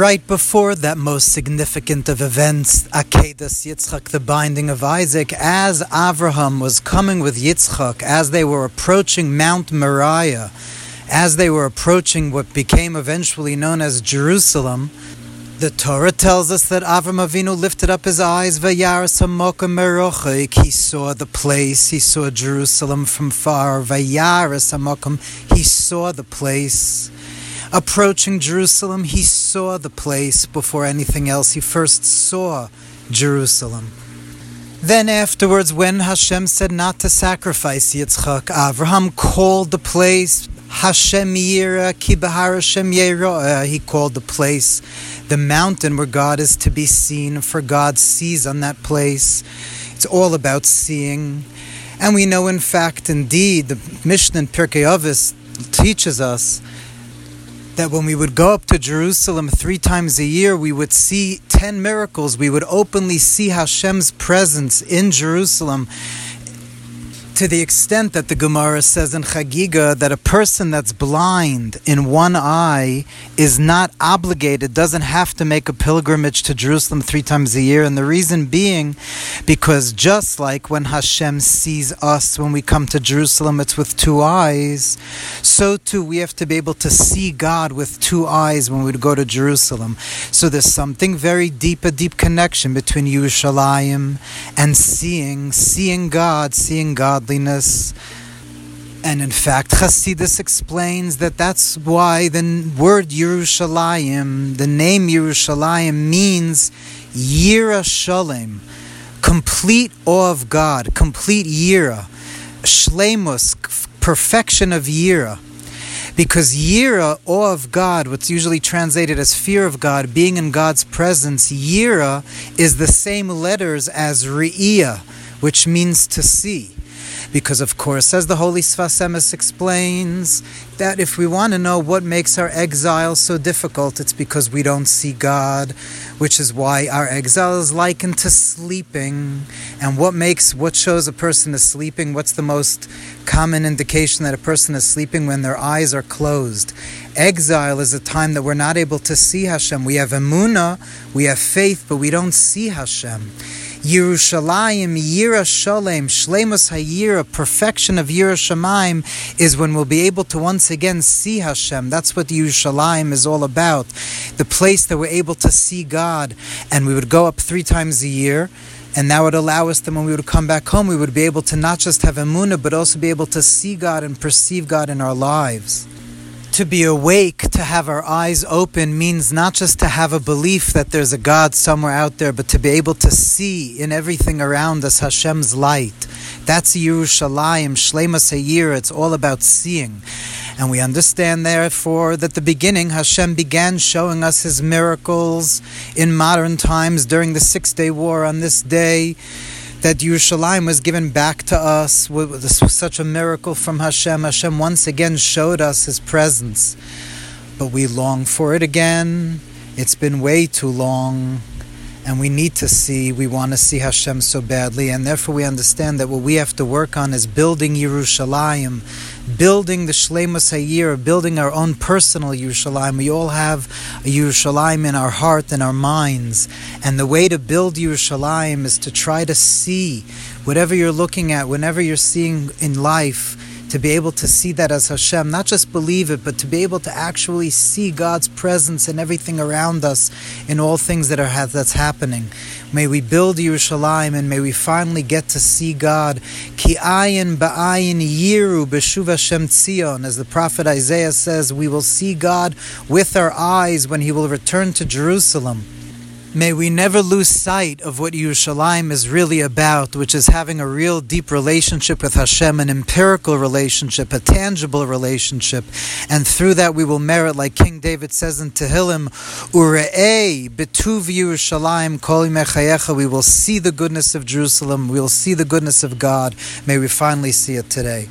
Right before that most significant of events, Akedas Yitzchak, the binding of Isaac, as Avraham was coming with Yitzchak, as they were approaching Mount Moriah, as they were approaching what became eventually known as Jerusalem, the Torah tells us that Avraham Avinu lifted up his eyes, Vayaras Hamokim He saw the place, he saw Jerusalem from far. Vayaras Hamokim, he saw the place. Approaching Jerusalem, he saw the place before anything else. He first saw Jerusalem. Then afterwards, when Hashem said not to sacrifice Yitzchak, Avraham called the place Hashem Yira Kibahar Hashem Yera. Uh, he called the place the mountain where God is to be seen, for God sees on that place. It's all about seeing. And we know, in fact, indeed, the Mishnah in Pirkei Avos teaches us that when we would go up to Jerusalem three times a year, we would see ten miracles. We would openly see Hashem's presence in Jerusalem to the extent that the Gemara says in Chagiga that a person that's blind in one eye is not obligated, doesn't have to make a pilgrimage to Jerusalem three times a year. And the reason being because just like when Hashem sees us when we come to Jerusalem, it's with two eyes, so too we have to be able to see God with two eyes when we go to Jerusalem. So there's something very deep, a deep connection between Yerushalayim and seeing, seeing God, seeing God And in fact, Chasidus explains that that's why the word Yerushalayim, the name Yerushalayim, means Yira Shalem, complete awe of God, complete Yira, Shlemus, perfection of Yira. Because Yira, awe of God, what's usually translated as fear of God, being in God's presence, Yira is the same letters as Re'iyah, which means to see. Because, of course, as the Holy Sfas Emes explains, that if we want to know what makes our exile so difficult, it's because we don't see God, which is why our exile is likened to sleeping. And what makes, what shows a person is sleeping? What's the most common indication that a person is sleeping when their eyes are closed? Exile is a time that we're not able to see Hashem. We have emuna, we have faith, but we don't see Hashem. Yerushalayim, Yira Shalem, Shlemus Hayira, perfection of Yira Shemaim, is when we'll be able to once again see Hashem. That's what Yerushalayim is all about. The place that we're able to see God. And we would go up three times a year. And that would allow us that when we would come back home, we would be able to not just have emunah, but also be able to see God and perceive God in our lives to be awake, to have our eyes open, means not just to have a belief that there's a God somewhere out there, but to be able to see in everything around us Hashem's light. That's Yerushalayim, Shlema Seir. It's all about seeing. And we understand, therefore, that the beginning, Hashem began showing us his miracles in modern times during the Six Day War on this day that Yerushalayim was given back to us. This was such a miracle from Hashem. Hashem once again showed us His presence, but we long for it again. It's been way too long, and we need to see. We want to see Hashem so badly, and therefore we understand that what we have to work on is building Yerushalayim building the Shlemus Hayira, building our own personal Yerushalayim. We all have a Yerushalayim in our heart and our minds. And the way to build Yerushalayim is to try to see whatever you're looking at, whenever you're seeing in life, to be able to see that as Hashem, not just believe it, but to be able to actually see God's presence in everything around us, in all things that are that's happening. May we build Yerushalayim and may we finally get to see God. Ki ayin ba'ayin yiru b'shuv Hashem tzion. As the prophet Isaiah says, we will see God with our eyes when he will return to Jerusalem. May we never lose sight of what Yerushalayim is really about, which is having a real deep relationship with Hashem, an empirical relationship, a tangible relationship. And through that we will merit, like King David says in Tehillim, Ure'ei betuv Yerushalayim kol mechayecha. We will see the goodness of Jerusalem. We will see the goodness of God. May we finally see it today.